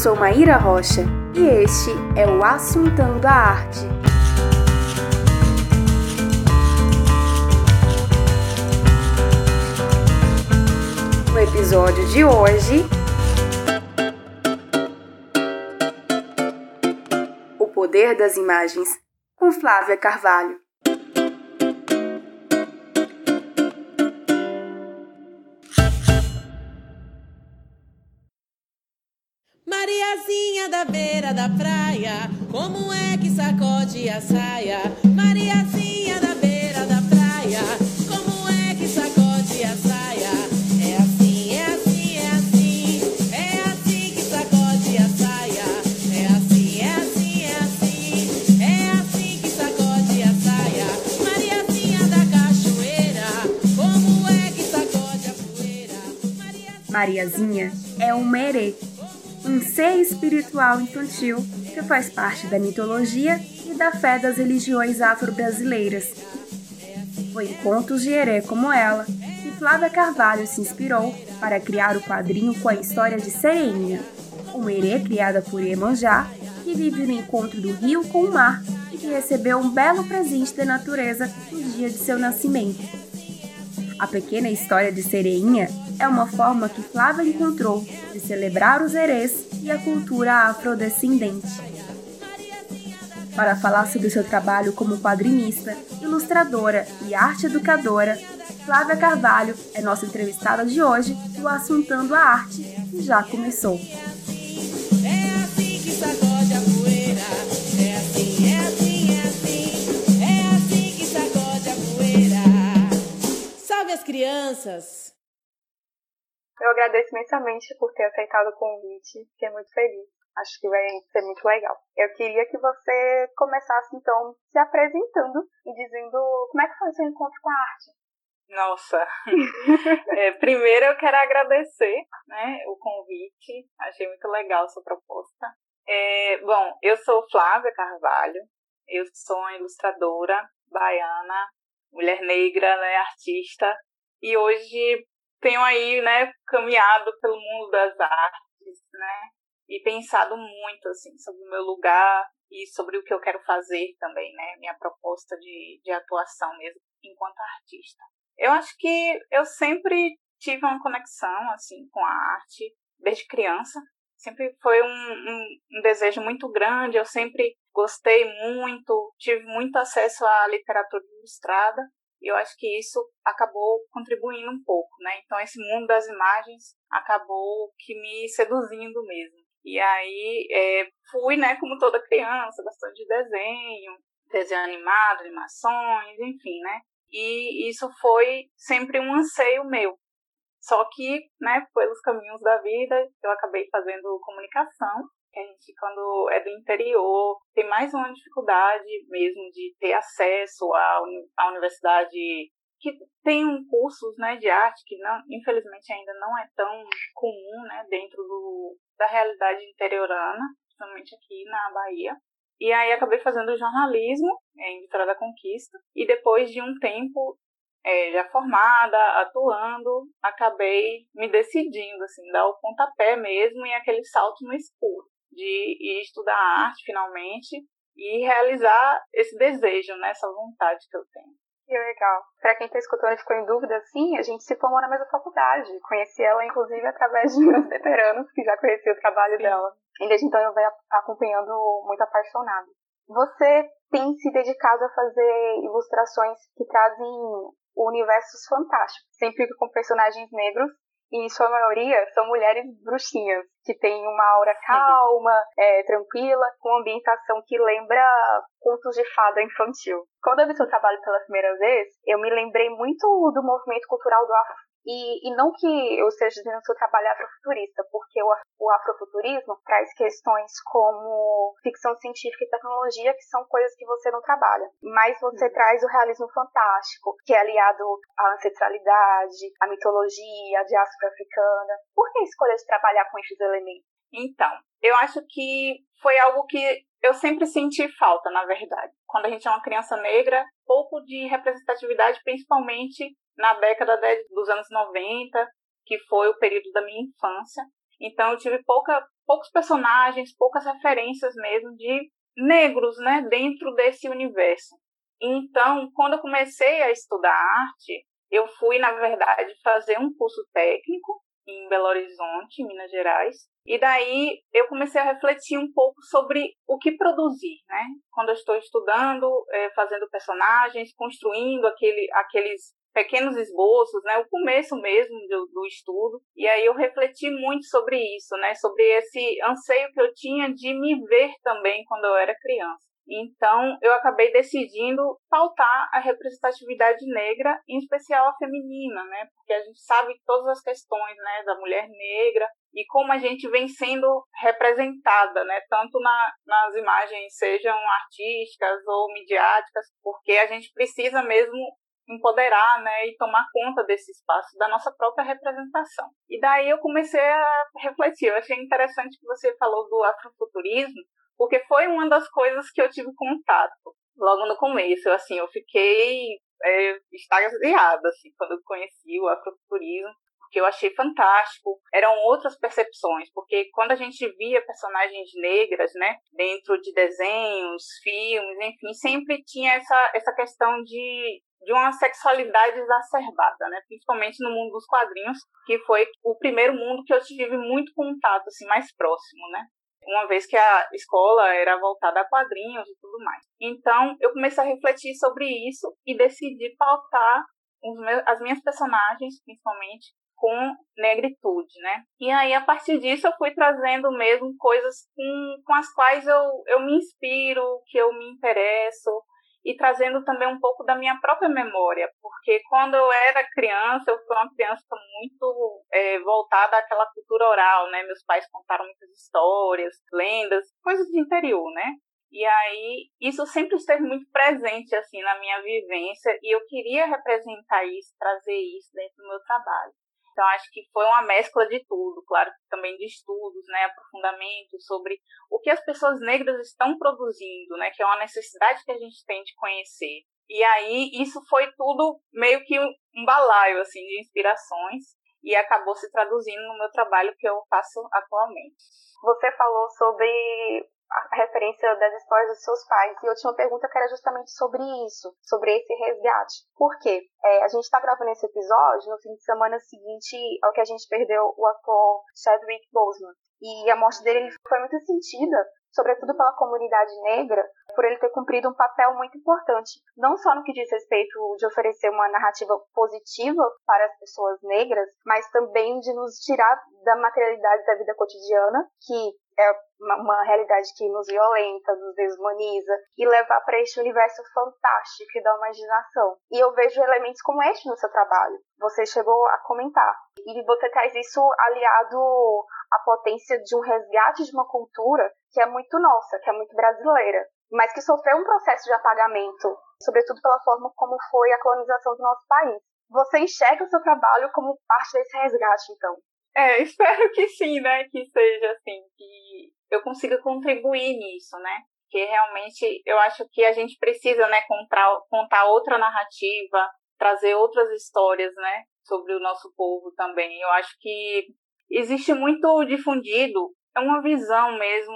sou Maíra Rocha e este é o Assuntando a Arte. No episódio de hoje, O Poder das Imagens, com Flávia Carvalho. Mariazinha da beira da praia, como é que sacode a saia? Mariazinha da beira da praia, como é que sacode a saia? É assim, é assim, é assim, é assim que sacode a saia. É assim, é assim, é assim, é assim que sacode a saia. Mariazinha da cachoeira, como é que sacode a poeira? Mariazinha, Mariazinha é um merê, um ser espiritual infantil que faz parte da mitologia e da fé das religiões afro-brasileiras. Foi em contos de herê como ela que Flávia Carvalho se inspirou para criar o quadrinho com a história de Sereinha, uma herê criada por Iemanjá que vive no encontro do rio com o mar e que recebeu um belo presente da natureza no dia de seu nascimento. A pequena história de Sereinha é uma forma que Flávia encontrou de celebrar os herês e a cultura afrodescendente. Para falar sobre seu trabalho como quadrinista, ilustradora e arte educadora, Flávia Carvalho é nossa entrevistada de hoje do Assuntando a Arte, que já começou. Crianças! Eu agradeço imensamente por ter aceitado o convite, fiquei muito feliz. Acho que vai ser muito legal. Eu queria que você começasse então se apresentando e dizendo como é que foi o seu encontro com a arte. Nossa, É, primeiro eu quero agradecer né, o convite, achei muito legal a sua proposta. É, bom, eu sou Flávia Carvalho, eu sou uma ilustradora baiana, mulher negra, né, artista, e hoje tenho aí, né, caminhado pelo mundo das artes, né, e pensado muito, assim, sobre o meu lugar e sobre o que eu quero fazer também, né, minha proposta de, de atuação mesmo enquanto artista. Eu acho que eu sempre tive uma conexão, assim, com a arte desde criança, sempre foi um, um, um desejo muito grande, eu sempre gostei muito, tive muito acesso à literatura ilustrada, e eu acho que isso acabou contribuindo um pouco, né? Então esse mundo das imagens acabou que me seduzindo mesmo. E aí é, fui, né, como toda criança, gostando de desenho, desenho animado, animações, enfim, né? E isso foi sempre um anseio meu. Só que, né, pelos caminhos da vida, eu acabei fazendo comunicação. A gente, quando é do interior, tem mais uma dificuldade mesmo de ter acesso à, uni à universidade que tem um cursos né, de arte que não, infelizmente ainda não é tão comum né, dentro do, da realidade interiorana, principalmente aqui na Bahia. E aí acabei fazendo jornalismo em Vitória da Conquista. E depois de um tempo é, já formada, atuando, acabei me decidindo, assim, dar o pontapé mesmo e aquele salto no escuro de ir estudar arte finalmente e realizar esse desejo, né, essa vontade que eu tenho. Que legal. Para quem está escutando e ficou em dúvida, assim, a gente se formou na mesma faculdade. Conheci ela, inclusive, através de meus veteranos que já conheciam o trabalho Sim. dela. E desde então eu venho acompanhando muito apaixonada. Você tem se dedicado a fazer ilustrações que trazem universos fantásticos, sempre com personagens negros e em sua maioria são mulheres bruxinhas, que têm uma aura calma, é, tranquila, com ambientação que lembra contos de fada infantil. Quando eu vi seu trabalho pela primeira vez, eu me lembrei muito do movimento cultural do Afro. E, e não que eu esteja dizendo seu trabalho é afrofuturista, porque o, o afrofuturismo traz questões como ficção científica e tecnologia, que são coisas que você não trabalha. Mas você Uhum. traz o realismo fantástico, que é aliado à ancestralidade, à mitologia, à diáspora africana. Por que a escolha de trabalhar com esses elementos? Então, eu acho que foi algo que eu sempre senti falta, na verdade. Quando a gente é uma criança negra, pouco de representatividade, principalmente na década dos anos 90, que foi o período da minha infância. Então, eu tive pouca, poucos personagens, poucas referências mesmo de negros, né, dentro desse universo. Então, quando eu comecei a estudar arte, eu fui, na verdade, fazer um curso técnico em Belo Horizonte, Minas Gerais. E daí eu comecei a refletir um pouco sobre o que produzir, né? Quando eu estou estudando, é, fazendo personagens, construindo aquele, aqueles pequenos esboços, né? O começo mesmo do, do, estudo. E aí eu refleti muito sobre isso, né? Sobre esse anseio que eu tinha de me ver também quando eu era criança. Então, eu acabei decidindo pautar a representatividade negra, em especial a feminina, né? Porque a gente sabe todas as questões, né, da mulher negra e como a gente vem sendo representada, né, tanto na, nas imagens, sejam artísticas ou midiáticas, porque a gente precisa mesmo empoderar, né, e tomar conta desse espaço da nossa própria representação. E daí eu comecei a refletir. Eu achei interessante que você falou do afrofuturismo, porque foi uma das coisas que eu tive contato logo no começo. Assim, eu fiquei é, assim, quando eu conheci o afrofuturismo, porque eu achei fantástico. Eram outras percepções, porque quando a gente via personagens negras, né, dentro de desenhos, filmes, enfim, sempre tinha essa, essa questão de de uma sexualidade exacerbada, né? Principalmente no mundo dos quadrinhos, que foi o primeiro mundo que eu tive muito contato, assim, mais próximo, né? Uma vez que a escola era voltada a quadrinhos e tudo mais. Então, eu comecei a refletir sobre isso e decidi pautar meus, as minhas personagens, principalmente, com negritude, né? E aí, a partir disso, eu fui trazendo mesmo coisas com, com as quais eu, eu me inspiro, que eu me interesso, e trazendo também um pouco da minha própria memória, porque quando eu era criança, eu fui uma criança muito é, voltada àquela cultura oral, né? Meus pais contaram muitas histórias, lendas, coisas de interior, né? E aí isso sempre esteve muito presente assim na minha vivência e eu queria representar isso, trazer isso dentro do meu trabalho. Então, acho que foi uma mescla de tudo, claro, também de estudos, né, aprofundamento sobre o que as pessoas negras estão produzindo, né, que é uma necessidade que a gente tem de conhecer. E aí, isso foi tudo meio que um balaio, assim, de inspirações e acabou se traduzindo no meu trabalho que eu faço atualmente. Você falou sobre a referência das histórias dos seus pais. E eu tinha uma pergunta que era justamente sobre isso, sobre esse resgate. Por quê? É, a gente está gravando esse episódio no fim de semana seguinte ao que a gente perdeu o ator Chadwick Boseman. E a morte dele foi muito sentida, sobretudo pela comunidade negra, por ele ter cumprido um papel muito importante, não só no que diz respeito de oferecer uma narrativa positiva para as pessoas negras, mas também de nos tirar da materialidade da vida cotidiana, que é uma, realidade que nos violenta, nos desumaniza, e levar para este universo fantástico da imaginação. E eu vejo elementos como este no seu trabalho. Você chegou a comentar. E você traz isso aliado à potência de um resgate de uma cultura que é muito nossa, que é muito brasileira, mas que sofreu um processo de apagamento, sobretudo pela forma como foi a colonização do nosso país. Você enxerga o seu trabalho como parte desse resgate, então? É, espero que sim, né? Que seja assim, que eu consiga contribuir nisso, né? Que realmente eu acho que a gente precisa, né, contar, contar outra narrativa, trazer outras histórias, né, sobre o nosso povo também. Eu acho que existe muito difundido, é uma visão mesmo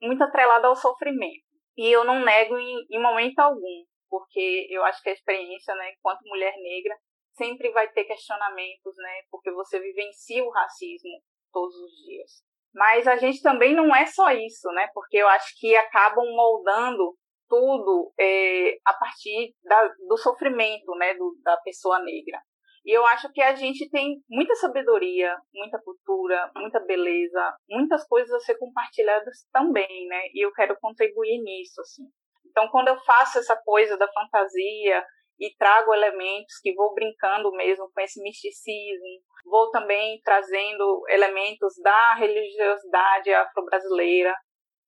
muito atrelada ao sofrimento. E eu não nego em, em momento algum, porque eu acho que a experiência, né, enquanto mulher negra, sempre vai ter questionamentos, né? Porque você vivencia o racismo todos os dias. Mas a gente também não é só isso, né? Porque eu acho que acabam moldando tudo é, a partir da, do sofrimento, né? Do, da pessoa negra. E eu acho que a gente tem muita sabedoria, muita cultura, muita beleza, muitas coisas a ser compartilhadas também, né? E eu quero contribuir nisso, assim. Então, quando eu faço essa coisa da fantasia, e trago elementos que vou brincando mesmo com esse misticismo. Vou também trazendo elementos da religiosidade afro-brasileira,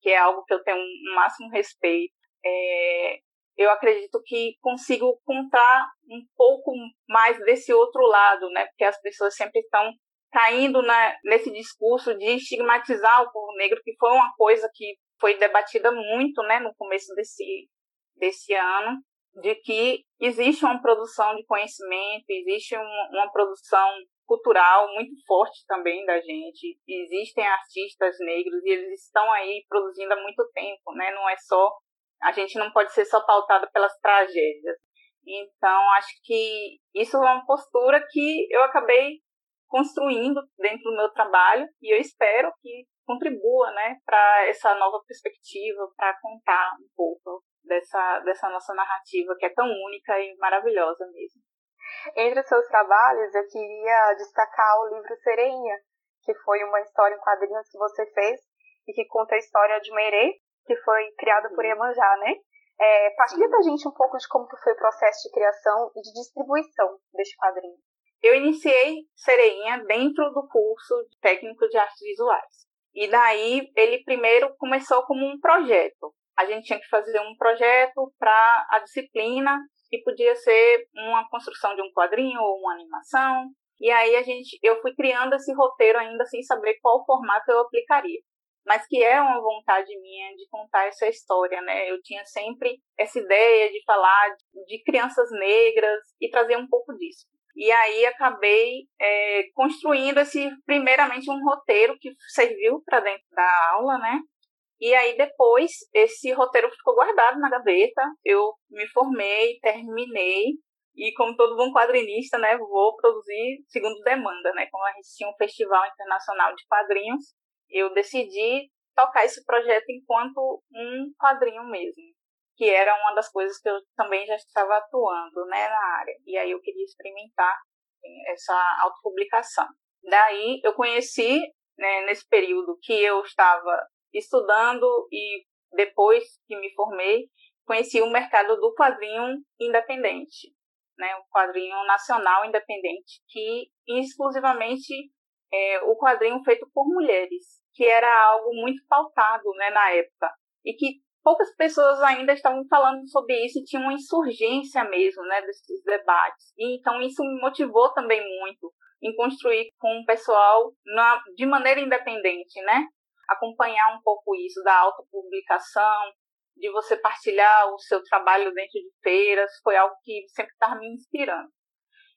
que é algo que eu tenho um máximo respeito. É, eu acredito que consigo contar um pouco mais desse outro lado, né? Porque as pessoas sempre estão caindo na, nesse discurso de estigmatizar o povo negro, que foi uma coisa que foi debatida muito, né, no começo desse, desse ano de que existe uma produção de conhecimento, existe uma, uma produção cultural muito forte também da gente. Existem artistas negros e eles estão aí produzindo há muito tempo, né? Não é só a gente não pode ser só pautada pelas tragédias. Então, acho que isso é uma postura que eu acabei construindo dentro do meu trabalho e eu espero que contribua, né, para essa nova perspectiva, para contar um pouco dessa, dessa nossa narrativa que é tão única e maravilhosa mesmo. Entre os seus trabalhos, eu queria destacar o livro Sereinha, que foi uma história em quadrinhos que você fez e que conta a história de Merê, que foi criado por Iemanjá, né? É, partilha da gente um pouco de como que foi o processo de criação e de distribuição deste quadrinho. Eu iniciei Sereinha dentro do curso de técnico de artes visuais. E daí ele primeiro começou como um projeto. A gente tinha que fazer um projeto para a disciplina e podia ser uma construção de um quadrinho ou uma animação. E aí a gente, eu fui criando esse roteiro ainda sem saber qual formato eu aplicaria mas que é uma vontade minha de contar essa história, né? Eu tinha sempre essa ideia de falar de crianças negras e trazer um pouco disso. E aí acabei é, construindo esse, primeiramente, um roteiro que serviu para dentro da aula, né? E aí depois esse roteiro ficou guardado na gaveta. Eu me formei, terminei e como todo bom quadrinista, né, vou produzir segundo demanda, né? Como a gente tinha um festival internacional de quadrinhos, eu decidi tocar esse projeto enquanto um quadrinho mesmo, que era uma das coisas que eu também já estava atuando né, na área. E aí eu queria experimentar essa autopublicação. Daí eu conheci, né, nesse período que eu estava estudando e depois que me formei, conheci o mercado do quadrinho independente, né, o quadrinho nacional independente, que exclusivamente é, o quadrinho feito por mulheres, que era algo muito pautado né, na época, e que poucas pessoas ainda estavam falando sobre isso e tinha uma insurgência mesmo né, desses debates. E, então isso me motivou também muito em construir com o pessoal na, de maneira independente, né? Acompanhar um pouco isso da autopublicação, de você partilhar o seu trabalho dentro de feiras, foi algo que sempre estava me inspirando.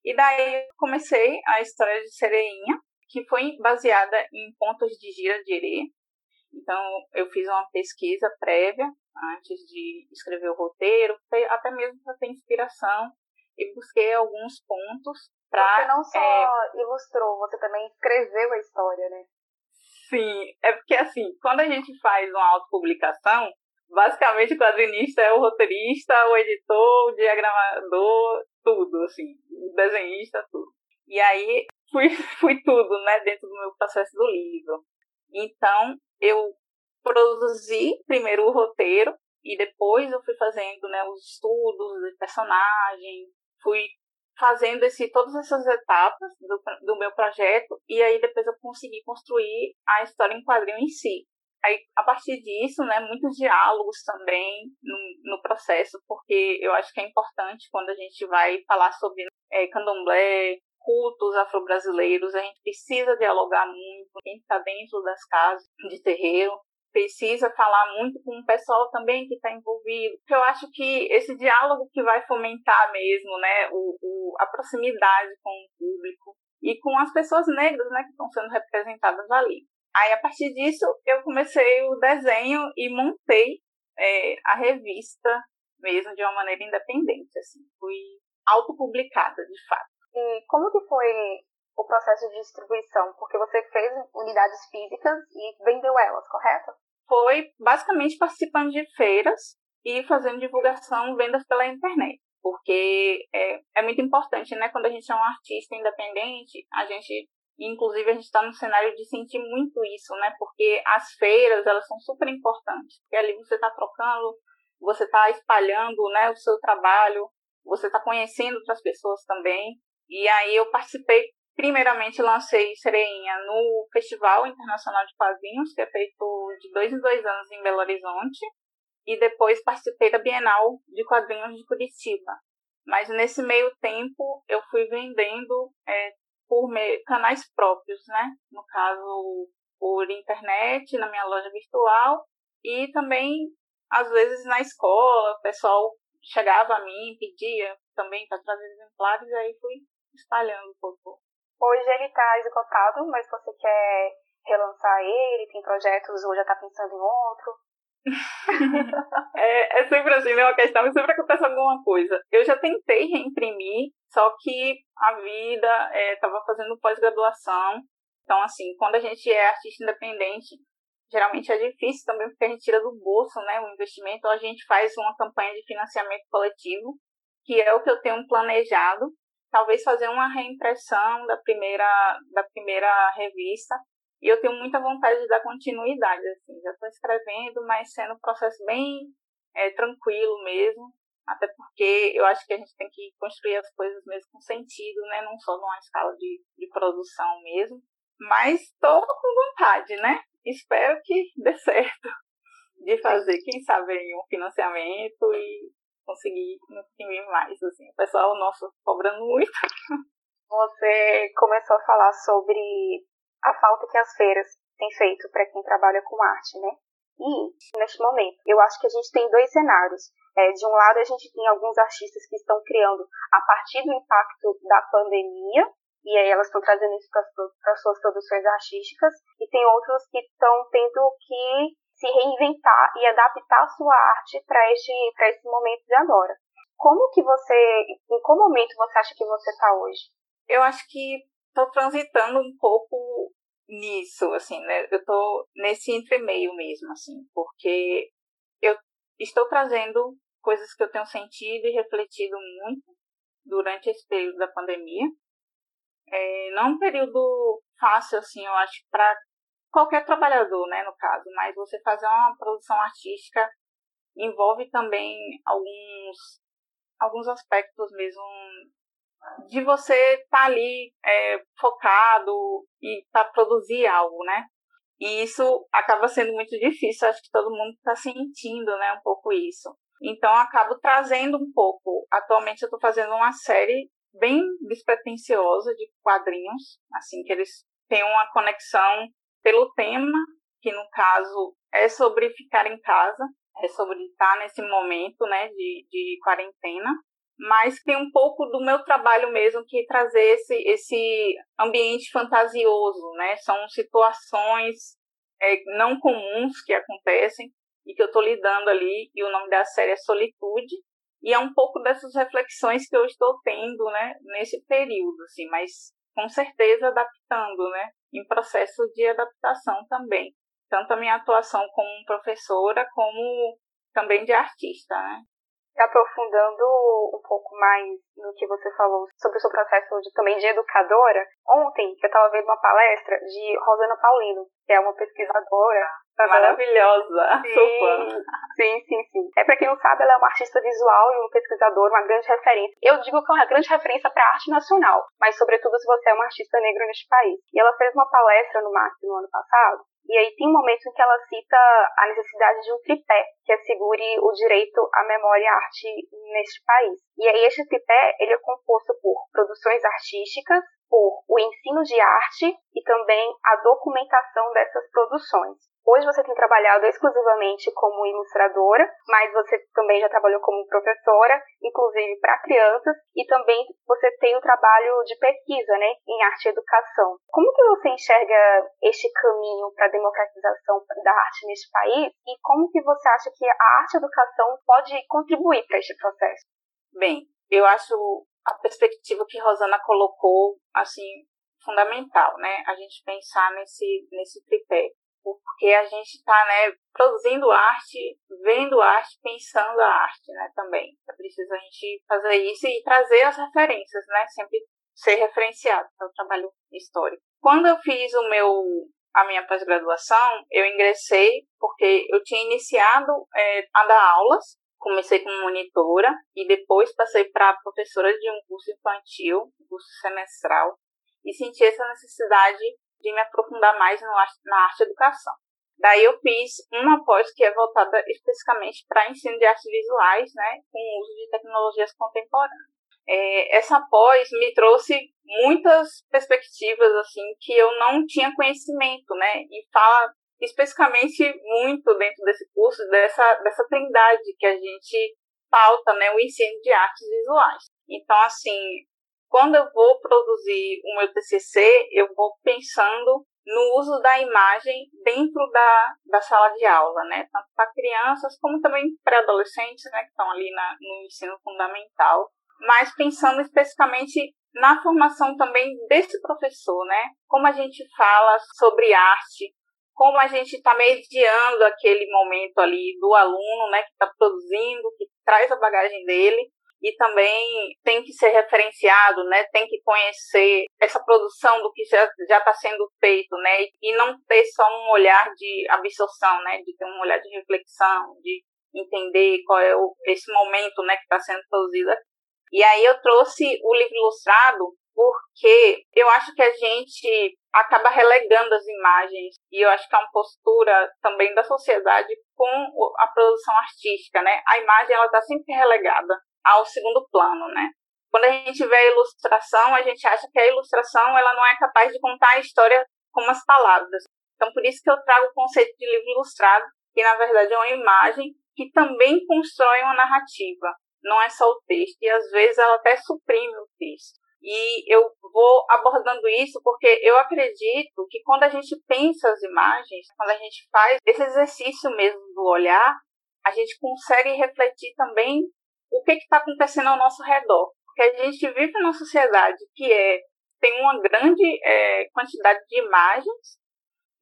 E daí comecei a história de Sereinha, que foi baseada em pontos de gira de Herê. Então, eu fiz uma pesquisa prévia antes de escrever o roteiro, até mesmo para ter inspiração, e busquei alguns pontos para. Você não só é... ilustrou, você também escreveu a história, né? Sim, é porque assim, quando a gente faz uma autopublicação, basicamente o quadrinista é o roteirista, o editor, o diagramador, tudo, assim, o desenhista, tudo. E aí fui, fui tudo, né, dentro do meu processo do livro. Então, eu produzi primeiro o roteiro e depois eu fui fazendo, né, os estudos de personagem, fui fazendo esse, todas essas etapas do, do meu projeto e aí depois eu consegui construir a história em quadrinho em si. Aí, a partir disso, né, muitos diálogos também no, no processo, porque eu acho que é importante quando a gente vai falar sobre é, candomblé, cultos afro-brasileiros, a gente precisa dialogar muito quem está dentro das casas de terreiro, precisa falar muito com o pessoal também que está envolvido. Eu acho que esse diálogo que vai fomentar mesmo, né, o, o, a proximidade com o público e com as pessoas negras, né, que estão sendo representadas ali. Aí, a partir disso, eu comecei o desenho e montei é, a revista mesmo de uma maneira independente, assim. Fui autopublicada, de fato. E como que foi o processo de distribuição? Porque você fez unidades físicas e vendeu elas, correto? Foi basicamente participando de feiras e fazendo divulgação, vendas pela internet. Porque é, é muito importante, né? Quando a gente é um artista independente, a gente inclusive a gente está no cenário de sentir muito isso, né? Porque as feiras elas são super importantes. Porque ali você está trocando, você está espalhando, né, o seu trabalho, você está conhecendo outras pessoas também. E aí eu participei, primeiramente lancei Sereinha no Festival Internacional de Quadrinhos, que é feito de dois em dois anos em Belo Horizonte, e depois participei da Bienal de Quadrinhos de Curitiba. Mas nesse meio tempo eu fui vendendo é, por canais próprios, né? No caso, por internet, na minha loja virtual, e também, às vezes, na escola, o pessoal chegava a mim, pedia também para trazer exemplares, e aí fui espalhando um pouco Hoje ele está esgotado, mas você quer relançar ele? Tem projetos ou já está pensando em outro? é, é, sempre assim, né? Uma questão sempre acontece alguma coisa. Eu já tentei reimprimir, só que a vida estava é, fazendo pós-graduação. Então, assim, quando a gente é artista independente, geralmente é difícil também porque a gente tira do bolso, né, o investimento, ou a gente faz uma campanha de financiamento coletivo, que é o que eu tenho planejado, talvez fazer uma reimpressão da primeira da primeira revista. E eu tenho muita vontade de dar continuidade, assim, já estou escrevendo, mas sendo um processo bem é, tranquilo mesmo, até porque eu acho que a gente tem que construir as coisas mesmo com sentido, né, não só numa escala de, de produção mesmo, mas estou com vontade, né, espero que dê certo de fazer, quem sabe, um financiamento e conseguir imprimir mais, assim, o pessoal, nosso cobrando muito. Você começou a falar sobre a falta que as feiras têm feito para quem trabalha com arte, né? E, neste momento, eu acho que a gente tem dois cenários. É, de um lado, a gente tem alguns artistas que estão criando a partir do impacto da pandemia, e aí elas estão trazendo isso para suas produções artísticas, e tem outros que estão tendo que se reinventar e adaptar a sua arte para este, esse momento de agora. Como que você, em qual momento você acha que você está hoje? Eu acho que estou transitando um pouco nisso, assim, né? Eu estou nesse entremeio mesmo, assim, porque eu estou trazendo coisas que eu tenho sentido e refletido muito durante esse período da pandemia. É, não é um período fácil, assim, eu acho, para qualquer trabalhador, né, no caso, mas você fazer uma produção artística envolve também alguns, alguns aspectos mesmo de você estar tá ali é, focado e para produzir algo, né? E isso acaba sendo muito difícil, acho que todo mundo está sentindo, né, um pouco isso. Então, acabo trazendo um pouco. Atualmente, eu estou fazendo uma série bem despretensiosa de quadrinhos, assim, que eles têm uma conexão pelo tema, que no caso é sobre ficar em casa, é sobre estar nesse momento, né, de, de quarentena mas tem um pouco do meu trabalho mesmo que trazer esse, esse ambiente fantasioso, né? São situações é, não comuns que acontecem e que eu estou lidando ali, e o nome da série é Solitude, e é um pouco dessas reflexões que eu estou tendo, né, nesse período, assim, mas com certeza adaptando, né, em processo de adaptação também, tanto a minha atuação como professora, como também de artista, né aprofundando um pouco mais no que você falou sobre o seu processo de, também de educadora, ontem eu estava vendo uma palestra de Rosana Paulino, que é uma pesquisadora. Maravilhosa, sim, sou. Sim, sim, sim. É para quem não sabe, ela é uma artista visual e uma pesquisadora, uma grande referência. Eu digo que é uma grande referência para a arte nacional, mas sobretudo se você é uma artista negra neste país. E ela fez uma palestra no MAC no ano passado, e aí tem um momento em que ela cita a necessidade de um tripé que assegure o direito à memória e à arte neste país. E aí este tripé ele é composto por produções artísticas, por o ensino de arte e também a documentação dessas produções. Hoje você tem trabalhado exclusivamente como ilustradora, mas você também já trabalhou como professora, inclusive para crianças, e também você tem o trabalho de pesquisa, né, em arte e educação. Como que você enxerga este caminho para a democratização da arte neste país e como que você acha que a arte e educação pode contribuir para este processo? Bem, eu acho a perspectiva que Rosana colocou assim fundamental, né? A gente pensar nesse nesse tripé porque a gente está né, produzindo arte, vendo arte, pensando a arte né, também. É preciso a gente fazer isso e trazer as referências, né, sempre ser referenciado para o trabalho histórico. Quando eu fiz o meu a minha pós-graduação, eu ingressei porque eu tinha iniciado é, a dar aulas, comecei como monitora e depois passei para professora de um curso infantil, curso semestral, e senti essa necessidade de me aprofundar mais no, na arte educação. Daí eu fiz uma pós que é voltada especificamente para ensino de artes visuais, né, com o uso de tecnologias contemporâneas. É, essa pós me trouxe muitas perspectivas assim que eu não tinha conhecimento, né, e fala especificamente muito dentro desse curso dessa dessa trindade que a gente pauta, né, o ensino de artes visuais. Então assim quando eu vou produzir o meu TCC, eu vou pensando no uso da imagem dentro da, da sala de aula, né? Tanto para crianças como também para adolescentes, né? Que estão ali na, no ensino fundamental. Mas pensando especificamente na formação também desse professor, né? Como a gente fala sobre arte, como a gente está mediando aquele momento ali do aluno, né? Que está produzindo, que traz a bagagem dele e também tem que ser referenciado, né? Tem que conhecer essa produção do que já está sendo feito, né? E não ter só um olhar de absorção, né? De ter um olhar de reflexão, de entender qual é o, esse momento, né? Que está sendo produzido. E aí eu trouxe o livro ilustrado porque eu acho que a gente acaba relegando as imagens e eu acho que é uma postura também da sociedade com a produção artística, né? A imagem ela está sempre relegada ao segundo plano, né? Quando a gente vê a ilustração, a gente acha que a ilustração ela não é capaz de contar a história com as palavras. Então, por isso que eu trago o conceito de livro ilustrado, que na verdade é uma imagem que também constrói uma narrativa. Não é só o texto, e às vezes ela até suprime o texto. E eu vou abordando isso porque eu acredito que quando a gente pensa as imagens, quando a gente faz esse exercício mesmo do olhar, a gente consegue refletir também o que está acontecendo ao nosso redor. Porque a gente vive numa sociedade que é, tem uma grande é, quantidade de imagens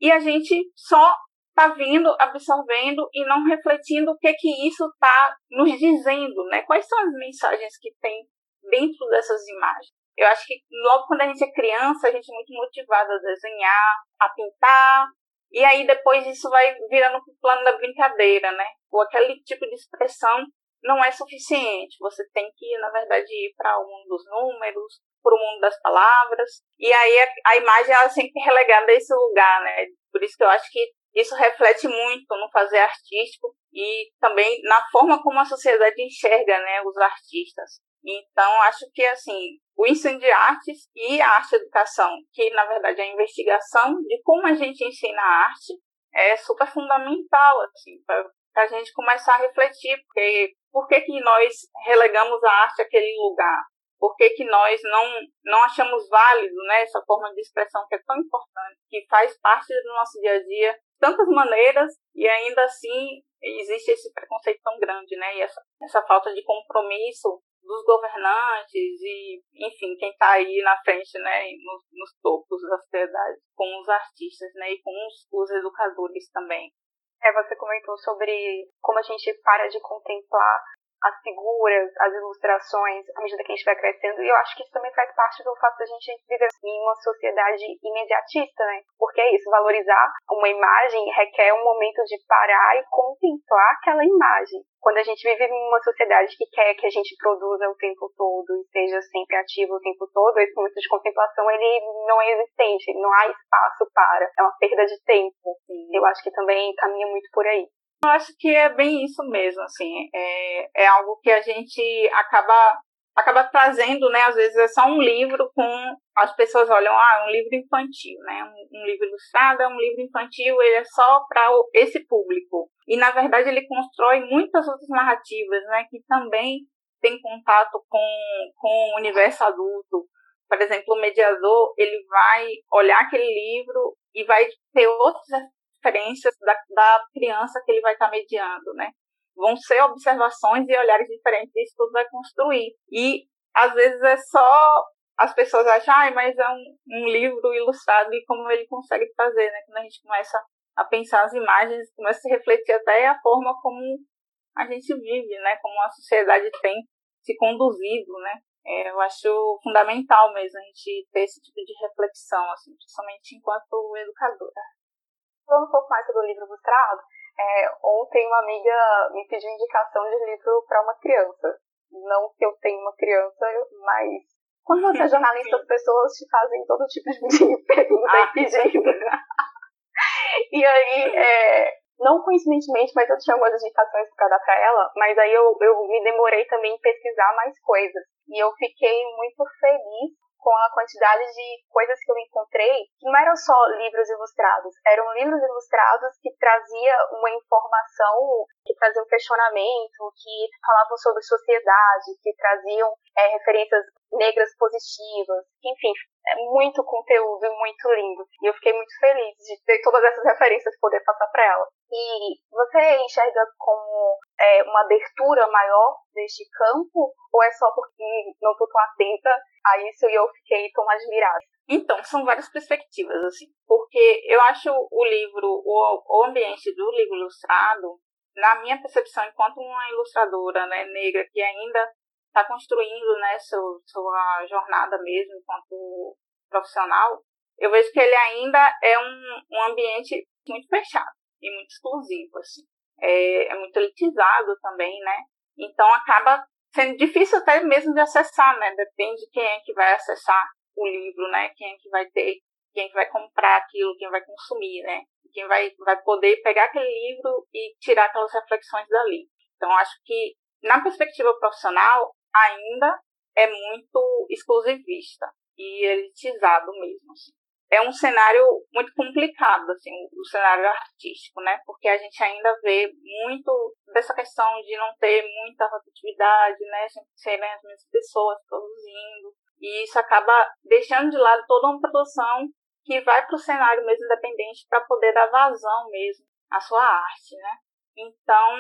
e a gente só está vindo, absorvendo e não refletindo o que que isso está nos dizendo, né? Quais são as mensagens que tem dentro dessas imagens? Eu acho que logo quando a gente é criança, a gente é muito motivado a desenhar, a pintar, e aí depois isso vai virando o plano da brincadeira, né? Ou aquele tipo de expressão não é suficiente. Você tem que, na verdade, ir para o mundo dos números, para o mundo das palavras. E aí a, a imagem ela é sempre relegada a esse lugar, né? Por isso que eu acho que isso reflete muito no fazer artístico e também na forma como a sociedade enxerga, né, os artistas. Então, acho que assim, o ensino de artes e a arte educação, que na verdade é a investigação de como a gente ensina a arte, é super fundamental assim, para a gente começar a refletir, porque por que, que nós relegamos a arte àquele lugar? Por que, que nós não, não achamos válido né, essa forma de expressão que é tão importante, que faz parte do nosso dia a dia, tantas maneiras, e ainda assim existe esse preconceito tão grande, né? E essa, essa falta de compromisso dos governantes e, enfim, quem está aí na frente, né, nos, nos, topos da sociedade, com os artistas, né, e com os, os educadores também. É, você comentou sobre como a gente para de contemplar as figuras, as ilustrações, à medida que a gente vai crescendo. E eu acho que isso também faz parte do fato da gente viver em uma sociedade imediatista, né? Porque é isso, valorizar uma imagem requer um momento de parar e contemplar aquela imagem. Quando a gente vive em uma sociedade que quer que a gente produza o tempo todo e seja sempre ativo o tempo todo, esse momento de contemplação ele não é existente, não há espaço para, é uma perda de tempo. Eu acho que também caminha muito por aí. Eu acho que é bem isso mesmo, assim, é, é algo que a gente acaba acaba trazendo, né? Às vezes é só um livro com as pessoas olham, ah, um livro infantil, né? Um, um livro ilustrado é um livro infantil, ele é só para esse público. E na verdade ele constrói muitas outras narrativas, né? Que também tem contato com, com o universo adulto. Por exemplo, o mediador ele vai olhar aquele livro e vai ter outras diferenças da, da criança que ele vai estar tá mediando, né? Vão ser observações e olhares diferentes, e isso tudo vai construir. E às vezes é só as pessoas acham, ah, mas é um, um livro ilustrado e como ele consegue fazer, né? Quando a gente começa a pensar as imagens, começa a refletir até a forma como a gente vive, né? Como a sociedade tem se conduzido, né? É, eu acho fundamental mesmo a gente ter esse tipo de reflexão, assim, principalmente enquanto educadora. Falando um pouco mais sobre o livro ilustrado, é, ontem uma amiga me pediu indicação de livro para uma criança. Não que eu tenha uma criança, mas quando você é jornalista, as pessoas te fazem todo tipo de pergunta ah, e pedindo. e aí, é, não coincidentemente, mas eu tinha algumas indicações para dar para ela, mas aí eu, eu me demorei também em pesquisar mais coisas. E eu fiquei muito feliz com a quantidade de coisas que eu encontrei, que não eram só livros ilustrados, eram livros ilustrados que traziam uma informação, que traziam questionamento, que falavam sobre sociedade, que traziam é, referências negras positivas, enfim, é muito conteúdo e muito lindo. E eu fiquei muito feliz de ter todas essas referências poder passar para ela. E você enxerga como é, uma abertura maior deste campo? Ou é só porque não estou tão atenta a isso e eu fiquei tão admirada? Então, são várias perspectivas, assim. Porque eu acho o livro, o, ambiente do livro ilustrado, na minha percepção, enquanto uma ilustradora né, negra que ainda está construindo né, seu, sua jornada mesmo enquanto profissional, eu vejo que ele ainda é um, um ambiente muito fechado e muito exclusivo, assim. É, é muito elitizado também, né? Então acaba sendo difícil até mesmo de acessar, né? Depende de quem é que vai acessar o livro, né? Quem é que vai ter, quem é que vai comprar aquilo, quem vai consumir, né? Quem vai, vai poder pegar aquele livro e tirar aquelas reflexões dali. Então acho que na perspectiva profissional ainda é muito exclusivista e elitizado mesmo. Assim. É um cenário muito complicado, assim, o cenário artístico, né? Porque a gente ainda vê muito dessa questão de não ter muita rotatividade, né? Sempre serem as mesmas pessoas produzindo. E isso acaba deixando de lado toda uma produção que vai para o cenário mesmo independente para poder dar vazão mesmo à sua arte, né? Então,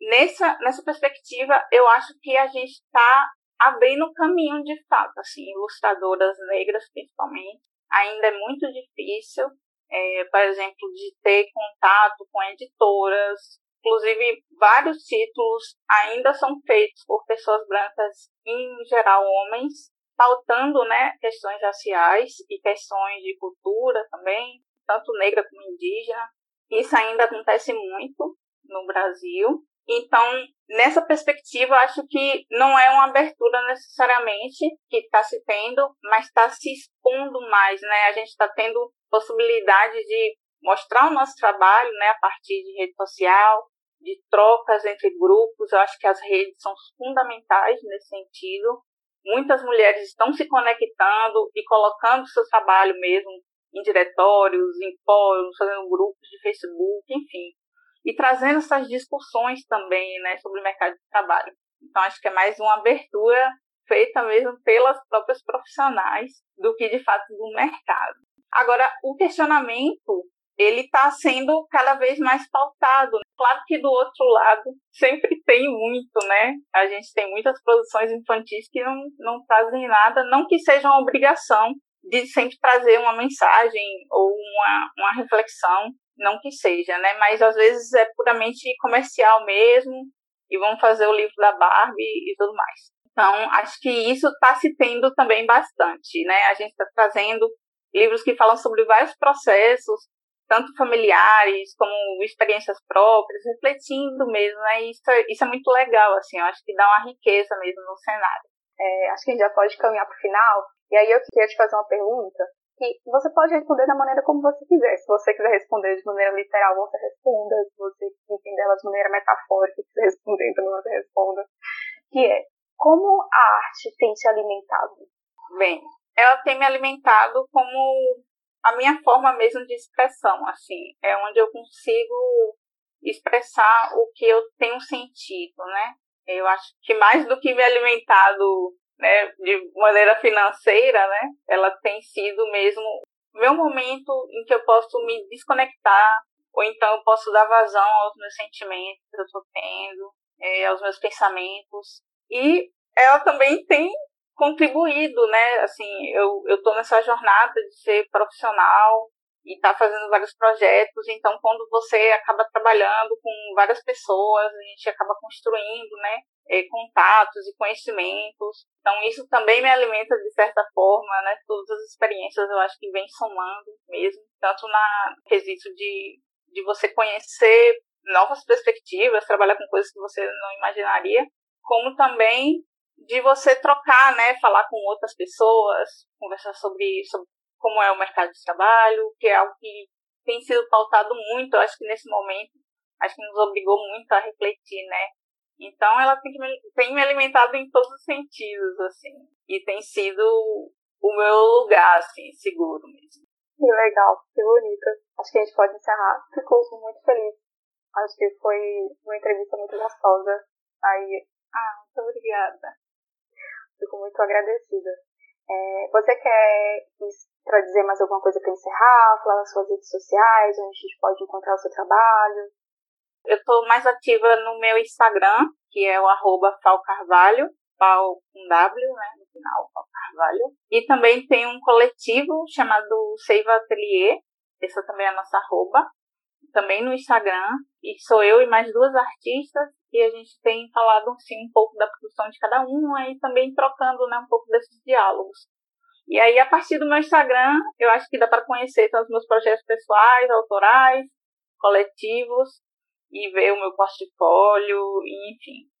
nessa, nessa perspectiva, eu acho que a gente está abrindo caminho de fato, assim, ilustradoras negras principalmente. Ainda é muito difícil, é, por exemplo, de ter contato com editoras. Inclusive, vários títulos ainda são feitos por pessoas brancas, em geral homens, pautando né, questões raciais e questões de cultura também, tanto negra como indígena. Isso ainda acontece muito no Brasil. Então, nessa perspectiva, acho que não é uma abertura necessariamente que está se tendo, mas está se expondo mais, né? A gente está tendo possibilidade de mostrar o nosso trabalho, né, a partir de rede social, de trocas entre grupos. Eu acho que as redes são fundamentais nesse sentido. Muitas mulheres estão se conectando e colocando seu trabalho mesmo em diretórios, em fóruns, fazendo grupos de Facebook, enfim e trazendo essas discussões também né, sobre o mercado de trabalho. Então, acho que é mais uma abertura feita mesmo pelas próprias profissionais do que de fato do mercado. Agora, o questionamento ele está sendo cada vez mais pautado. Claro que do outro lado sempre tem muito, né? A gente tem muitas produções infantis que não, não trazem nada, não que seja uma obrigação de sempre trazer uma mensagem ou uma, uma reflexão não que seja, né? Mas às vezes é puramente comercial mesmo, e vão fazer o livro da Barbie e tudo mais. Então, acho que isso está se tendo também bastante, né? A gente está trazendo livros que falam sobre vários processos, tanto familiares como experiências próprias, refletindo mesmo, né? Isso, é, isso é muito legal, assim, eu acho que dá uma riqueza mesmo no cenário. É, acho que a gente já pode caminhar para o final, e aí eu queria te fazer uma pergunta, que você pode responder da maneira como você quiser. Se você quiser responder de maneira literal, você responda. Se você entender ela de maneira metafórica, quiser responder, então você responda. Que é, como a arte tem te alimentado? Bem, ela tem me alimentado como a minha forma mesmo de expressão, assim. É onde eu consigo expressar o que eu tenho sentido, né? Eu acho que mais do que me alimentado né, de maneira financeira, né, ela tem sido mesmo meu momento em que eu posso me desconectar, ou então eu posso dar vazão aos meus sentimentos que eu estou tendo, é, aos meus pensamentos. E ela também tem contribuído, né? Assim, eu estou nessa jornada de ser profissional e tá fazendo vários projetos. Então, quando você acaba trabalhando com várias pessoas, a gente acaba construindo, né? É, contatos e conhecimentos. Então, isso também me alimenta de certa forma, né? Todas as experiências eu acho que vem somando mesmo, tanto na quesito de, de você conhecer novas perspectivas, trabalhar com coisas que você não imaginaria, como também de você trocar, né? Falar com outras pessoas, conversar sobre, sobre como é o mercado de trabalho, que é algo que tem sido pautado muito, eu acho que nesse momento, acho que nos obrigou muito a refletir, né? Então ela tem, me, tem me alimentado em todos os sentidos, assim. E tem sido o meu lugar, assim, seguro mesmo. Que legal, que bonito. Acho que a gente pode encerrar. Ficou muito feliz. Acho que foi uma entrevista muito gostosa. Aí, ah, muito obrigada. Fico muito agradecida. É, você quer dizer mais alguma coisa para encerrar? Falar nas suas redes sociais, onde a gente pode encontrar o seu trabalho? Eu estou mais ativa no meu Instagram, que é o arroba falcarvalho, Pau com W, né, no final, Pau Carvalho. E também tem um coletivo chamado Seiva Atelier, essa também é a nossa arroba, também no Instagram. E sou eu e mais duas artistas, e a gente tem falado assim, um pouco da produção de cada uma e também trocando né, um pouco desses diálogos. E aí, a partir do meu Instagram, eu acho que dá para conhecer então, os meus projetos pessoais, autorais, coletivos, e ver o meu portfólio, e enfim.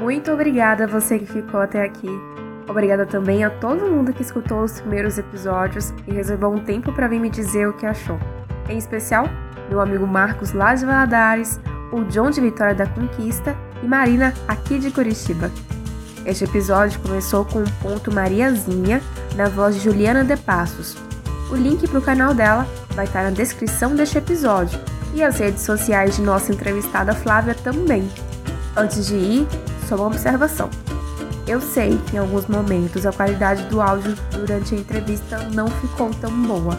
Muito obrigada a você que ficou até aqui. Obrigada também a todo mundo que escutou os primeiros episódios e reservou um tempo para vir me dizer o que achou. Em especial, meu amigo Marcos lá de Valadares, o John de Vitória da Conquista e Marina aqui de Curitiba. Este episódio começou com o ponto Mariazinha, na voz de Juliana de Passos. O link para o canal dela vai estar na descrição deste episódio e as redes sociais de nossa entrevistada Flávia também. Antes de ir, só uma observação. Eu sei que em alguns momentos a qualidade do áudio durante a entrevista não ficou tão boa.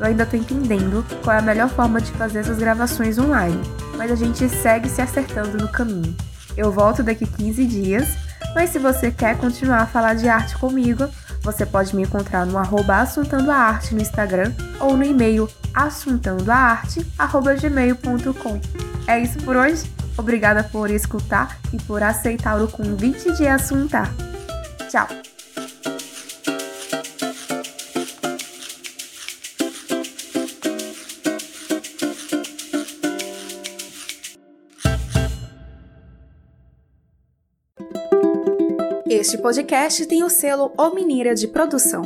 Eu ainda estou entendendo qual é a melhor forma de fazer essas gravações online, mas a gente segue se acertando no caminho. Eu volto daqui 15 dias, mas se você quer continuar a falar de arte comigo, você pode me encontrar no arroba assuntandoaarte no Instagram ou no e-mail assuntandoaarte.gmail.com. É isso por hoje? Obrigada por escutar e por aceitar o convite de assuntar. Tchau! Este podcast tem o selo O Mineira de Produção.